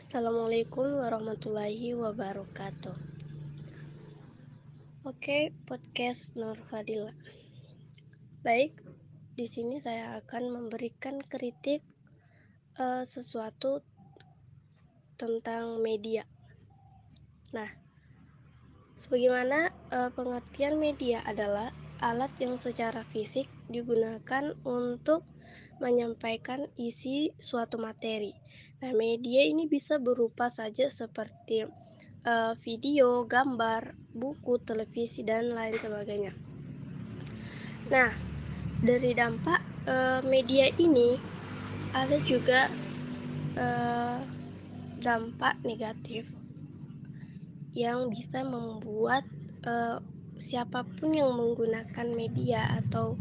Assalamualaikum warahmatullahi wabarakatuh. Oke, podcast Nur Fadila. Baik, di sini saya akan memberikan kritik uh, sesuatu tentang media. Nah, sebagaimana uh, pengertian media adalah alat yang secara fisik digunakan untuk menyampaikan isi suatu materi. Nah, media ini bisa berupa saja seperti uh, video, gambar, buku, televisi, dan lain sebagainya. Nah, dari dampak uh, media ini ada juga uh, dampak negatif yang bisa membuat uh, siapa pun yang menggunakan media atau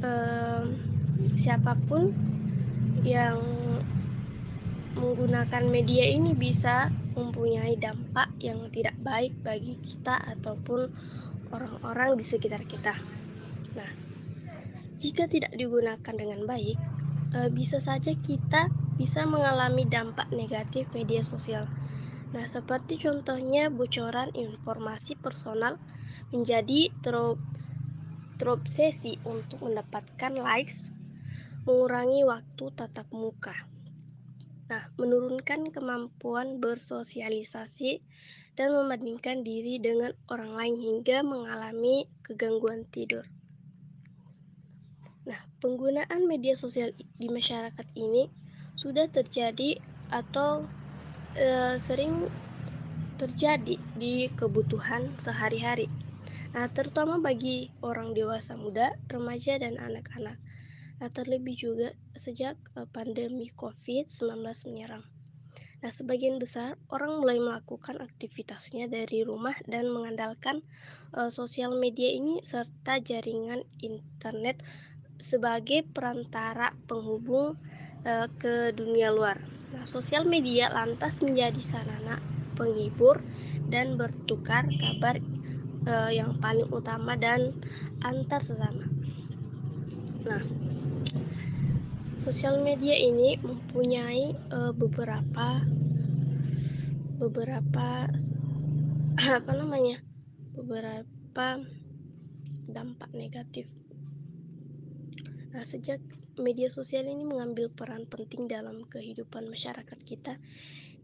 uh, siapa pun yang menggunakan media ini bisa mempunyai dampak yang tidak baik bagi kita ataupun orang-orang di sekitar kita. Nah, jika tidak digunakan dengan baik, eh, bisa saja kita bisa mengalami dampak negatif media sosial. Nah, seperti contohnya bocoran informasi personal menjadi terobsesi untuk mendapatkan likes, mengurangi waktu tatap muka. Nah, menurunkan kemampuan bersosialisasi dan membandingkan diri dengan orang lain hingga mengalami kegangguan tidur. Nah, penggunaan media sosial di masyarakat ini sudah terjadi atau e, sering terjadi di kebutuhan sehari-hari. Nah, terutama bagi orang dewasa muda, remaja, dan anak-anak. Nah, terlebih juga sejak eh, pandemi COVID-19 menyerang. Nah, sebagian besar orang mulai melakukan aktivitasnya dari rumah dan mengandalkan uh, sosial media ini serta jaringan internet sebagai perantara penghubung uh, ke dunia luar. Nah, sosial media lantas menjadi sarana penghibur dan bertukar kabar uh, yang paling utama dan antar sesama. Nah, sosial media ini mempunyai uh, beberapa beberapa apa namanya beberapa dampak negatif. Nah, sejak media sosial ini mengambil peran penting dalam kehidupan masyarakat kita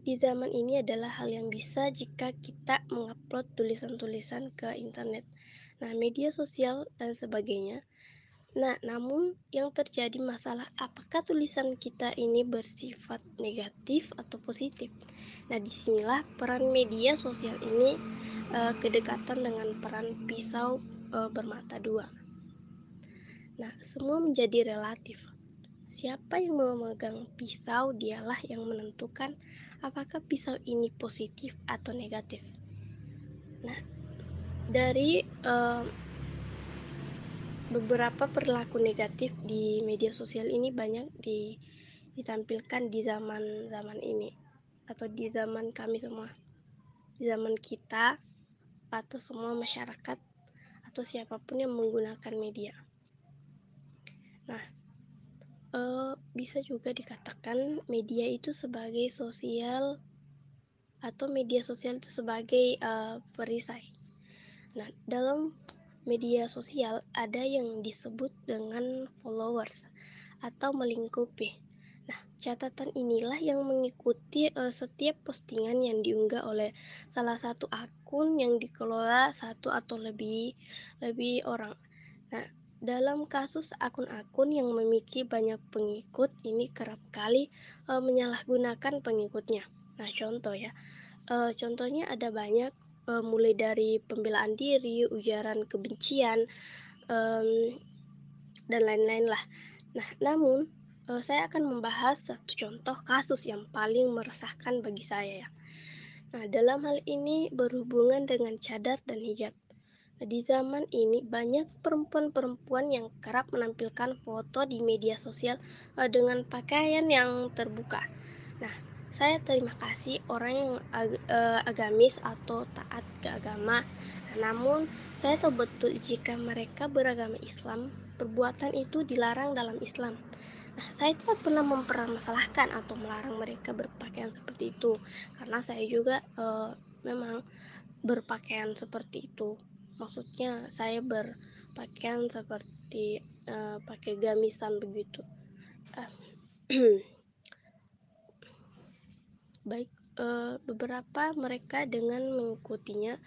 di zaman ini adalah hal yang bisa jika kita mengupload tulisan-tulisan ke internet. Nah, media sosial dan sebagainya Nah, namun yang terjadi masalah apakah tulisan kita ini bersifat negatif atau positif? Nah, di sinilah peran media sosial ini uh, kedekatan dengan peran pisau uh, bermata dua. Nah, semua menjadi relatif. Siapa yang memegang pisau dialah yang menentukan apakah pisau ini positif atau negatif. Nah, dari uh, beberapa perilaku negatif di media sosial ini banyak di, ditampilkan di zaman zaman ini atau di zaman kami semua di zaman kita atau semua masyarakat atau siapa pun yang menggunakan media nah e, bisa juga dikatakan media itu sebagai sosial atau media sosial itu sebagai uh, perisai. Nah, dalam media sosial ada yang disebut dengan followers atau melingkupi. Nah, catatan inilah yang mengikuti uh, setiap postingan yang diunggah oleh salah satu akun yang dikelola satu atau lebih lebih orang. Nah, dalam kasus akun-akun yang memiliki banyak pengikut ini kerap kali uh, menyalahgunakan pengikutnya. Nah, contoh ya. Uh, contohnya ada banyak uh, mulai dari pembelaan diri, ujaran kebencian, um, dan lain-lain lah. Nah, namun uh, saya akan membahas satu contoh kasus yang paling meresahkan bagi saya ya. Nah, dalam hal ini berhubungan dengan cadar dan hijab. Nah, di zaman ini banyak perempuan-perempuan yang kerap menampilkan foto di media sosial uh, dengan pakaian yang terbuka. Nah, saya terima kasih orang yang ag uh, agamis atau taat ke agama. Namun, saya tahu betul jika mereka beragama Islam, perbuatan itu dilarang dalam Islam. Nah, saya tidak pernah mempermasalahkan atau melarang mereka berpakaian seperti itu, karena saya juga uh, memang berpakaian seperti itu. Maksudnya saya berpakaian seperti uh, pakai gamisan begitu. Uh, baik uh, beberapa mereka dengan mengikutinya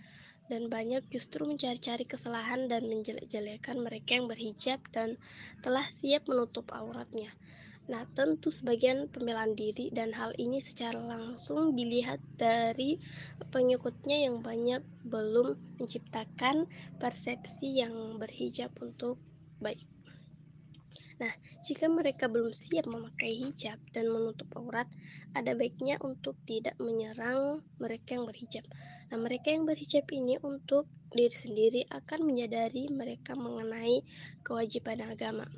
dan banyak justru mencari-cari kesalahan dan menjelek-jelekan mereka yang berhijab dan telah siap menutup auratnya. Nah, tentu sebagian pembelaan diri dan hal ini secara langsung dilihat dari pengikutnya yang banyak belum menciptakan persepsi yang berhijab untuk baik. Nah, jika mereka belum siap memakai hijab dan menutup aurat, ada baiknya untuk tidak menyerang mereka yang berhijab. Nah, mereka yang berhijab ini untuk diri sendiri akan menyadari mereka mengenai kewajiban agama.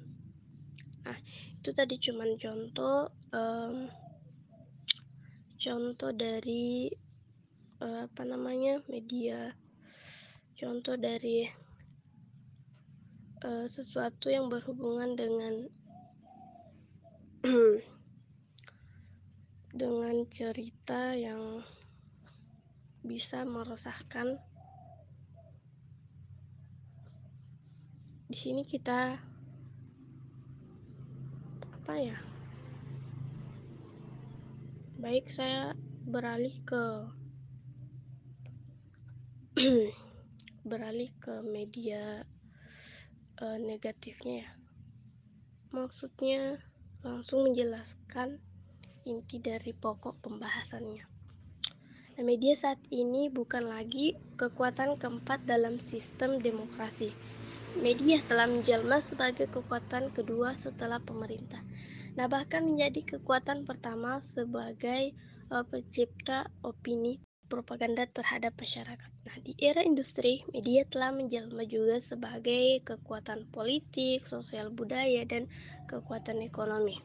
Nah, itu tadi cuma contoh um, contoh dari uh, apa namanya media, contoh dari uh, sesuatu yang berhubungan dengan dengan cerita yang bisa meresahkan. Di sini kita apa ya? Baik, saya beralih ke beralih ke media uh, negatifnya ya. Maksudnya langsung menjelaskan inti dari pokok pembahasannya. Nah, media saat ini bukan lagi kekuatan keempat dalam sistem demokrasi. Media telah menjelma sebagai kekuatan kedua setelah pemerintah. Nah, bahkan menjadi kekuatan pertama sebagai uh, pencipta opini propaganda terhadap masyarakat. Nah, di era industri, media telah menjelma juga sebagai kekuatan politik, sosial budaya, dan kekuatan ekonomi.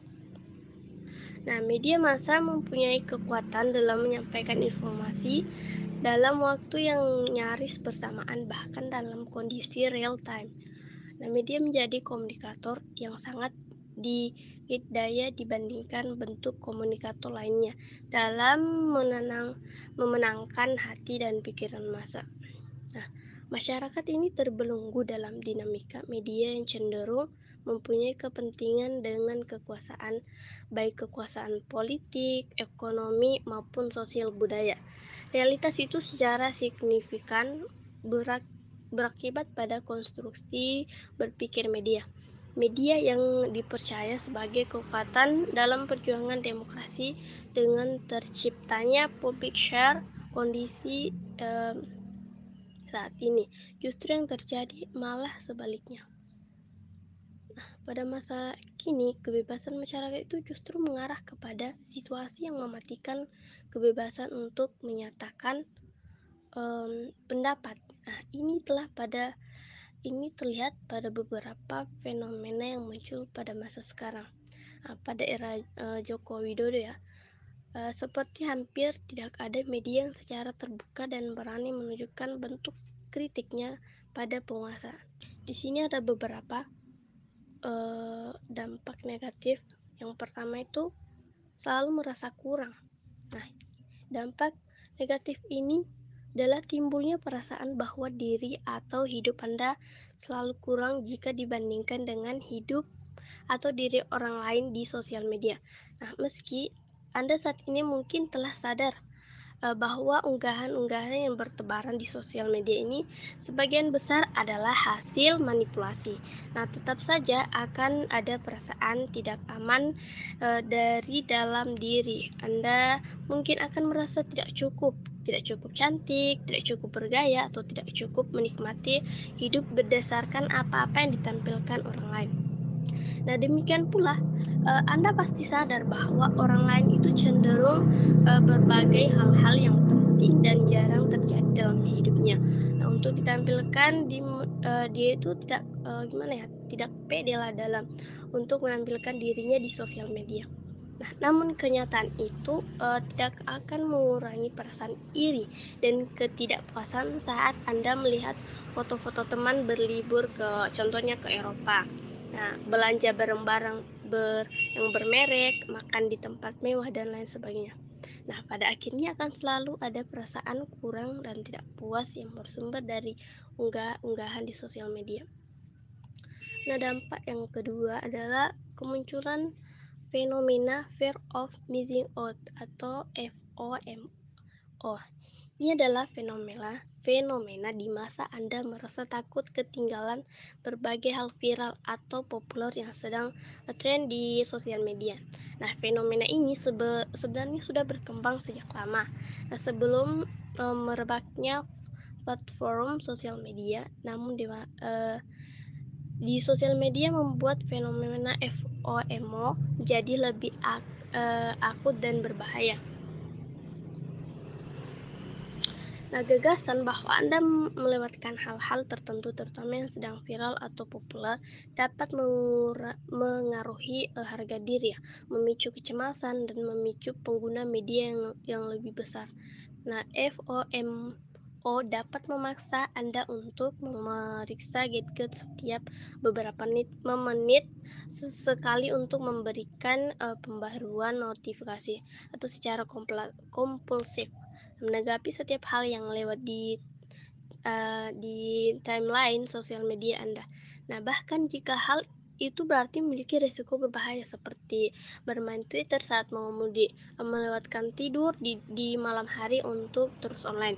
Nah, media massa mempunyai kekuatan dalam menyampaikan informasi dalam waktu yang nyaris bersamaan bahkan dalam kondisi real time. Nah, media menjadi komunikator yang sangat daya dibandingkan bentuk komunikator lainnya dalam menenang, memenangkan hati dan pikiran massa. Nah, masyarakat ini terbelenggu dalam dinamika media yang cenderung mempunyai kepentingan dengan kekuasaan, baik kekuasaan politik, ekonomi, maupun sosial budaya. Realitas itu secara signifikan berak berakibat pada konstruksi berpikir media. Media yang dipercaya sebagai kekuatan dalam perjuangan demokrasi dengan terciptanya public share kondisi eh, saat ini. Justru yang terjadi malah sebaliknya. Pada masa kini, kebebasan masyarakat itu justru mengarah kepada situasi yang mematikan kebebasan untuk menyatakan um, pendapat. Nah, ini telah pada ini terlihat pada beberapa fenomena yang muncul pada masa sekarang. Nah, pada era uh, Joko Widodo ya, uh, seperti hampir tidak ada media yang secara terbuka dan berani menunjukkan bentuk kritiknya pada penguasa. Di sini ada beberapa dampak negatif yang pertama itu selalu merasa kurang nah dampak negatif ini adalah timbulnya perasaan bahwa diri atau hidup Anda selalu kurang jika dibandingkan dengan hidup atau diri orang lain di sosial media. Nah, meski Anda saat ini mungkin telah sadar Eh, bahwa unggahan-unggahan yang bertebaran di sosial media ini sebagian besar adalah hasil manipulasi. Nah, tetap saja akan ada perasaan tidak aman e, dari dalam diri. Anda mungkin akan merasa tidak cukup, tidak cukup cantik, tidak cukup bergaya, atau tidak cukup menikmati hidup berdasarkan apa-apa yang ditampilkan orang lain. Nah, demikian pula uh, Anda pasti sadar bahwa orang lain itu cenderung uh, berbagai hal-hal yang penting dan jarang terjadi dalam hidupnya. Nah, untuk ditampilkan di uh, dia itu tidak gimana ya, tidak pede lah dalam untuk menampilkan dirinya di sosial media. Nah, namun kenyataan itu uh, tidak akan mengurangi perasaan iri dan ketidakpuasan saat Anda melihat foto-foto teman berlibur ke contohnya ke Eropa Nah, belanja bareng-bareng ber, yang bermerek, makan di tempat mewah dan lain sebagainya. Nah, pada akhirnya akan selalu ada perasaan kurang dan tidak puas yang bersumber dari unggah-unggahan di sosial media. Nah, dampak yang kedua adalah kemunculan fenomena fear of missing out atau FOMO. Ini adalah fenomena fenomena di masa Anda merasa takut ketinggalan berbagai hal viral atau populer yang sedang tren di sosial media. Nah, fenomena ini sebe sebenarnya sudah berkembang sejak lama. Nah, sebelum e, merebaknya platform sosial media, namun di, e, di sosial media membuat fenomena FOMO jadi lebih ak, e, akut dan berbahaya. Nah, gagasan bahwa Anda melewatkan hal-hal tertentu terutama yang sedang viral atau populer dapat mengaruhi uh, harga diri ya, memicu kecemasan dan memicu pengguna media yang, yang lebih besar. Nah, FOMO dapat memaksa Anda untuk memeriksa gadget setiap beberapa menit, menit sesekali untuk memberikan uh, pembaruan notifikasi atau secara kompulsif menanggapi setiap hal yang lewat di uh, di timeline sosial media Anda. Nah, bahkan jika hal itu berarti memiliki risiko berbahaya seperti bermain Twitter saat mengemudi, melewatkan tidur di, di malam hari untuk terus online.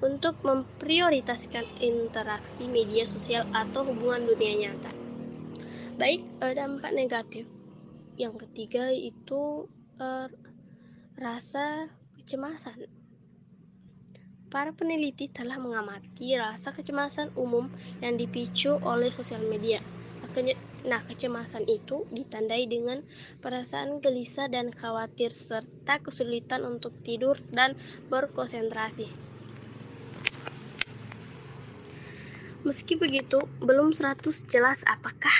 Untuk memprioritaskan interaksi media sosial atau hubungan dunia nyata. Baik, uh, dampak negatif. Yang ketiga itu uh, rasa kecemasan Para peneliti telah mengamati rasa kecemasan umum yang dipicu oleh sosial media. Nah, kecemasan itu ditandai dengan perasaan gelisah dan khawatir serta kesulitan untuk tidur dan berkonsentrasi. Meski begitu, belum 100 jelas apakah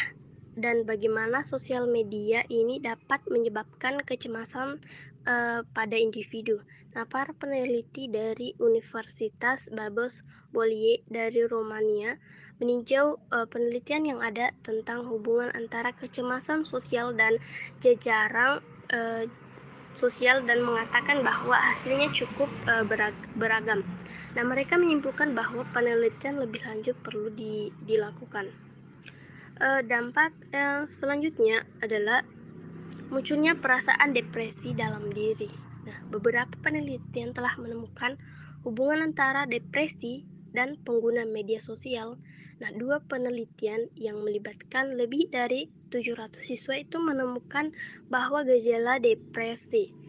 dan bagaimana sosial media ini dapat menyebabkan kecemasan uh, pada individu. Nah, para peneliti dari Universitas Babos Bolie dari Romania meninjau uh, penelitian yang ada tentang hubungan antara kecemasan sosial dan jejaring uh, sosial dan mengatakan bahwa hasilnya cukup uh, beragam. Nah, mereka menyimpulkan bahwa penelitian lebih lanjut perlu di, dilakukan. Uh, dampak selanjutnya adalah munculnya perasaan depresi dalam diri. Nah, beberapa penelitian telah menemukan hubungan antara depresi dan pengguna media sosial. Nah, dua penelitian yang melibatkan lebih dari 700 siswa itu menemukan bahwa gejala depresi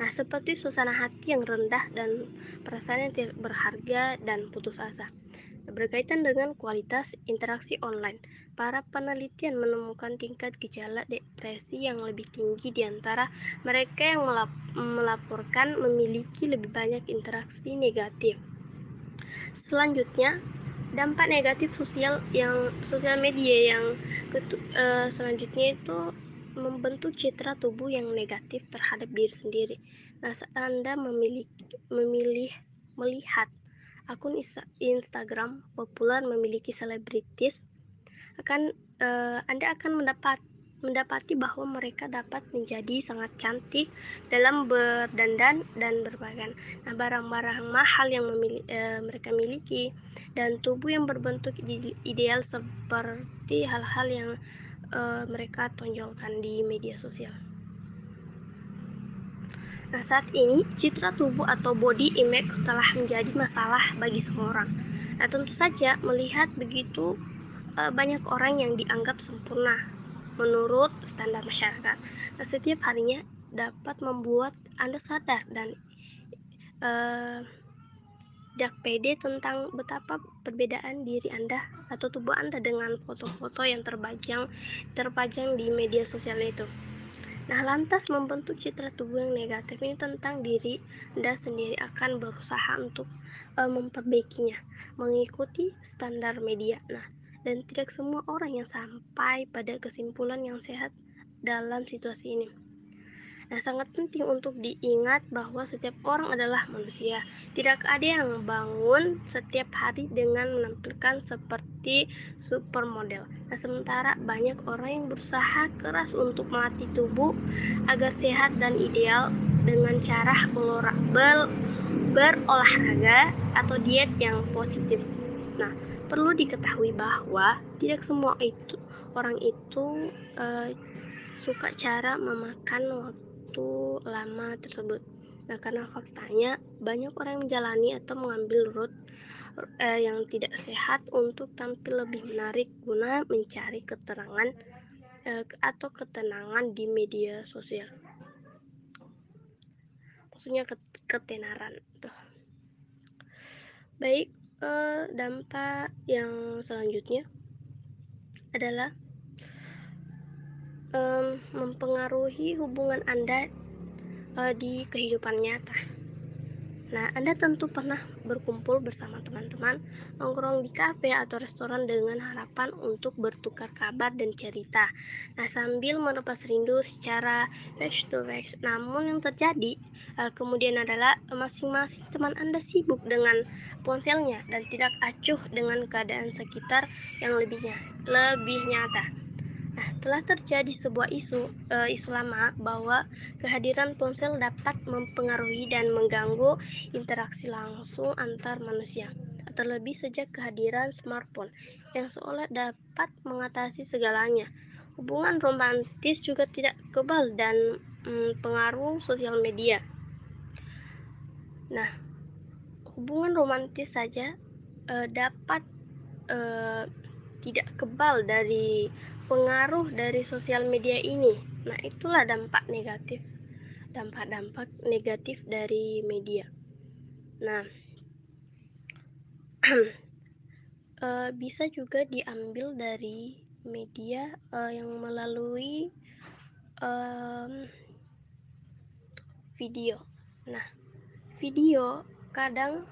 Nah, seperti suasana hati yang rendah dan perasaan yang tidak berharga dan putus asa. Berkaitan dengan kualitas interaksi online, para penelitian menemukan tingkat gejala depresi yang lebih tinggi di antara mereka yang melaporkan memiliki lebih banyak interaksi negatif. Selanjutnya, dampak negatif sosial yang sosial media yang uh, selanjutnya itu membentuk citra tubuh yang negatif terhadap diri sendiri. Nah, saat Anda memilih, memilih melihat akun Instagram populer memiliki selebritis, akan uh, Anda akan mendapat mendapati bahwa mereka dapat menjadi sangat cantik dalam berdandan dan berpakaian. Nah, barang-barang mahal yang memiliki, e, mereka miliki dan tubuh yang berbentuk ideal seperti hal-hal yang uh, mereka tonjolkan di media sosial. Nah, saat ini citra tubuh atau body image telah menjadi masalah bagi semua orang. Nah, tentu saja melihat begitu uh, banyak orang yang dianggap sempurna menurut standar masyarakat. Nah, setiap harinya dapat membuat Anda sadar dan uh, tidak pede tentang betapa perbedaan diri Anda atau tubuh Anda dengan foto-foto yang terpajang terpajang di media sosial itu. Nah, lantas membentuk citra tubuh yang negatif ini tentang diri Anda sendiri akan berusaha untuk uh, memperbaikinya, mengikuti standar media. Nah, dan tidak semua orang yang sampai pada kesimpulan yang sehat dalam situasi ini. Nah, sangat penting untuk diingat bahwa setiap orang adalah manusia. Tidak ada yang bangun setiap hari dengan menampilkan seperti supermodel. Nah, sementara banyak orang yang berusaha keras untuk melatih tubuh agar sehat dan ideal dengan cara ber berolahraga atau diet yang positif. Nah, perlu diketahui bahwa tidak semua itu orang itu uh, suka cara memakan waktu lama tersebut. Nah, karena faktanya banyak orang yang menjalani atau mengambil route eh, yang tidak sehat untuk tampil lebih menarik guna mencari keterangan eh, atau ketenangan di media sosial. Maksudnya ketenaran. Tuh. Baik, eh, dampak yang selanjutnya adalah um, mempengaruhi hubungan Anda uh, di kehidupan nyata. Nah, Anda tentu pernah berkumpul bersama teman-teman, nongkrong di kafe atau restoran dengan harapan untuk bertukar kabar dan cerita. Nah, sambil melepas rindu secara face to face. Namun yang terjadi uh, kemudian adalah masing-masing teman Anda sibuk dengan ponselnya dan tidak acuh dengan keadaan sekitar yang lebihnya, lebih nyata. Nah, telah terjadi sebuah isu e, isu lama bahwa kehadiran ponsel dapat mempengaruhi dan mengganggu interaksi langsung antar manusia. Terlebih sejak kehadiran smartphone yang seolah dapat mengatasi segalanya. Hubungan romantis juga tidak kebal dan mm, pengaruh sosial media. Nah, hubungan romantis saja e, dapat e, tidak kebal dari pengaruh dari sosial media ini. Nah, itulah dampak negatif, dampak-dampak negatif dari media. Nah, uh, bisa juga diambil dari media uh, yang melalui um, video. Nah, video kadang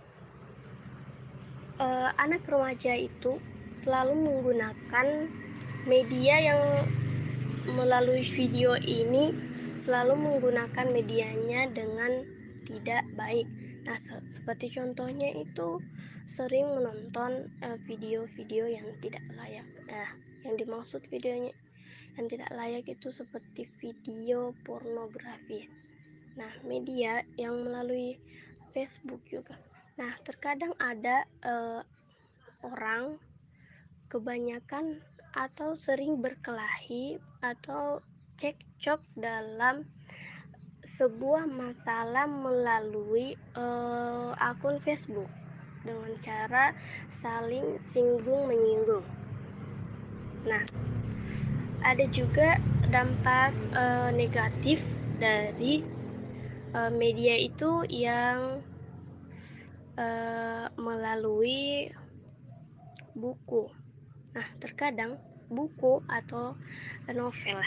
uh, anak remaja itu selalu menggunakan media yang melalui video ini selalu menggunakan medianya dengan tidak baik. Nah, se seperti contohnya itu sering menonton eh, video-video uh, yang tidak layak. Nah, yang dimaksud videonya yang tidak layak itu seperti video pornografi. Nah, media yang melalui Facebook juga. Nah, terkadang ada uh, orang kebanyakan atau sering berkelahi atau cekcok dalam sebuah masalah melalui uh, akun Facebook dengan cara saling singgung menyinggung. Nah, ada juga dampak uh, negatif dari uh, media itu yang melalui buku. Nah, terkadang buku atau novel.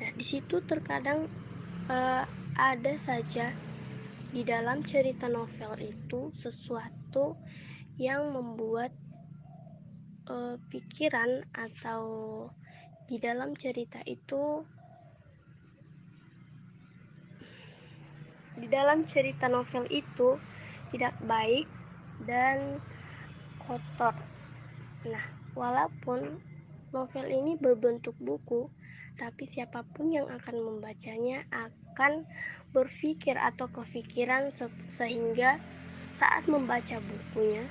Nah, di situ terkadang uh, ada saja di dalam cerita novel itu sesuatu yang membuat uh, pikiran atau di dalam cerita itu di dalam cerita novel itu tidak baik dan kotor. Nah, walaupun novel ini berbentuk buku, tapi siapa pun yang akan membacanya akan berpikir atau kepikiran se sehingga saat membaca bukunya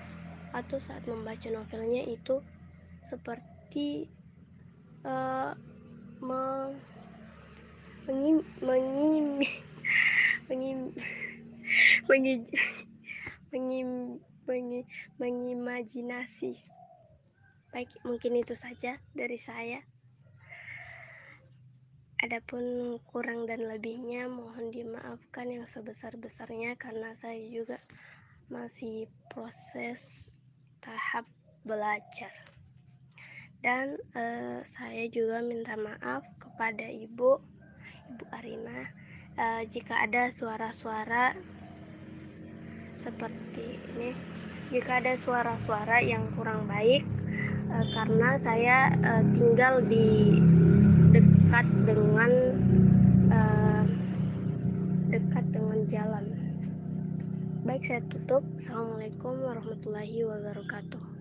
atau saat membaca novelnya itu seperti uh, mengim, mengim, mengim, mengim, mengim, mengim, mengimajinasi Baik, mungkin itu saja dari saya. Adapun kurang dan lebihnya mohon dimaafkan yang sebesar-besarnya karena saya juga masih proses tahap belajar. Dan uh, saya juga minta maaf kepada Ibu Ibu Arina uh, jika ada suara-suara seperti ini. Jika ada suara-suara yang kurang baik uh, karena saya uh, tinggal di dekat dengan uh, dekat dengan jalan. Baik, saya tutup. Assalamualaikum warahmatullahi wabarakatuh.